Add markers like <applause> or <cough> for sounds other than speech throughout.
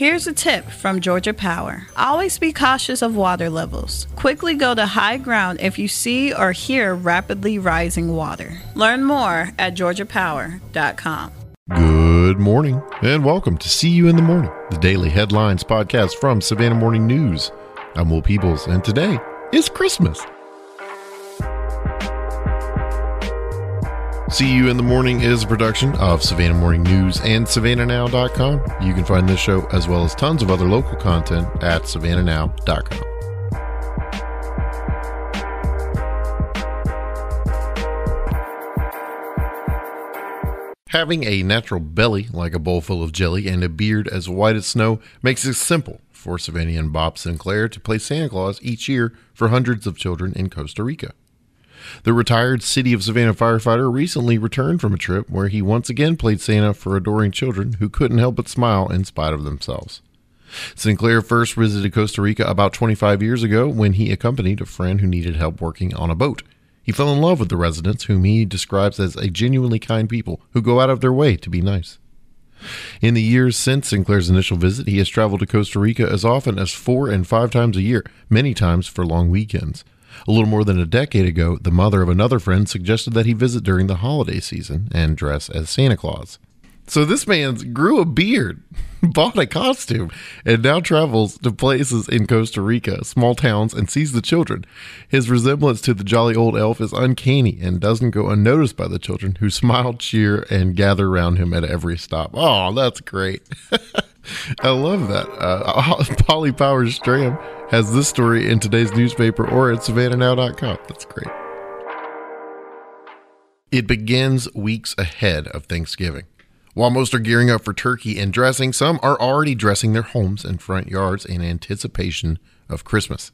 Here's a tip from Georgia Power. Always be cautious of water levels. Quickly go to high ground if you see or hear rapidly rising water. Learn more at georgiapower.com. Good morning and welcome to See You in the Morning, the daily headlines podcast from Savannah Morning News. I'm Will Peebles and today is Christmas. See You in the Morning is a production of Savannah Morning News and SavannahNow.com. You can find this show as well as tons of other local content at SavannahNow.com. Having a natural belly like a bowl full of jelly and a beard as white as snow makes it simple for Savannah Bob Sinclair to play Santa Claus each year for hundreds of children in Costa Rica. The retired City of Savannah firefighter recently returned from a trip where he once again played Santa for adoring children who couldn't help but smile in spite of themselves. Sinclair first visited Costa Rica about 25 years ago when he accompanied a friend who needed help working on a boat. He fell in love with the residents, whom he describes as a genuinely kind people who go out of their way to be nice. In the years since Sinclair's initial visit, he has traveled to Costa Rica as often as four and five times a year, many times for long weekends. A little more than a decade ago, the mother of another friend suggested that he visit during the holiday season and dress as Santa Claus. So this man grew a beard, <laughs> bought a costume, and now travels to places in Costa Rica, small towns, and sees the children. His resemblance to the jolly old elf is uncanny and doesn't go unnoticed by the children, who <laughs> smile, cheer, and gather around him at every stop. Oh, that's great. <laughs> I love that. Uh, <laughs> Polly Powers Stramm has this story in today's newspaper or at savannahnow.com. That's great. It begins weeks ahead of Thanksgiving. While most are gearing up for turkey and dressing, some are already dressing their homes and front yards in anticipation of Christmas.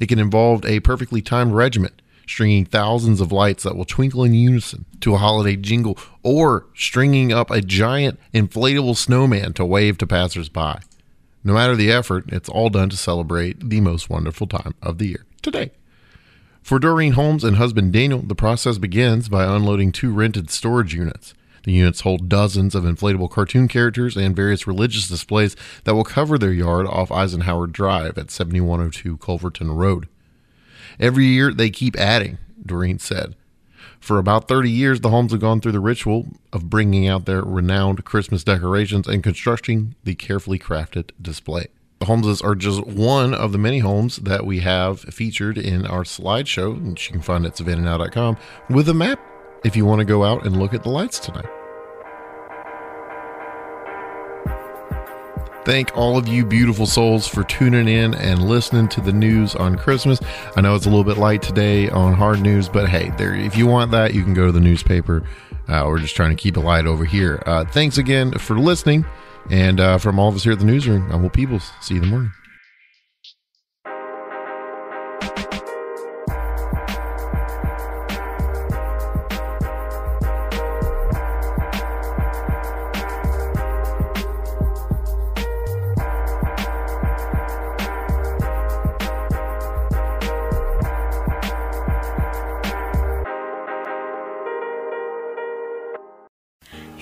It can involve a perfectly timed regimen, stringing thousands of lights that will twinkle in unison to a holiday jingle, or stringing up a giant inflatable snowman to wave to passersby. No matter the effort, it's all done to celebrate the most wonderful time of the year today. For Doreen Holmes and husband Daniel, the process begins by unloading two rented storage units. The units hold dozens of inflatable cartoon characters and various religious displays that will cover their yard off Eisenhower Drive at 7102 Culverton Road. Every year they keep adding, Doreen said. For about 30 years, the Holmes have gone through the ritual of bringing out their renowned Christmas decorations and constructing the carefully crafted display. The Holmeses are just one of the many homes that we have featured in our slideshow, which you can find at savannahnow.com, with a map if you want to go out and look at the lights tonight. Thank all of you beautiful souls for tuning in and listening to the news on Christmas. I know it's a little bit light today on hard news, but hey, there if you want that, you can go to the newspaper. Uh, we're just trying to keep it light over here. Uh, thanks again for listening, and uh, from all of us here at the newsroom, I'm Will Peebles. See you in the morning.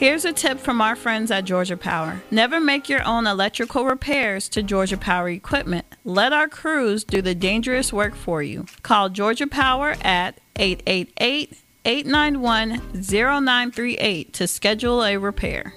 Here's a tip from our friends at Georgia Power. Never make your own electrical repairs to Georgia Power equipment. Let our crews do the dangerous work for you. Call Georgia Power at 888 891 0938 to schedule a repair.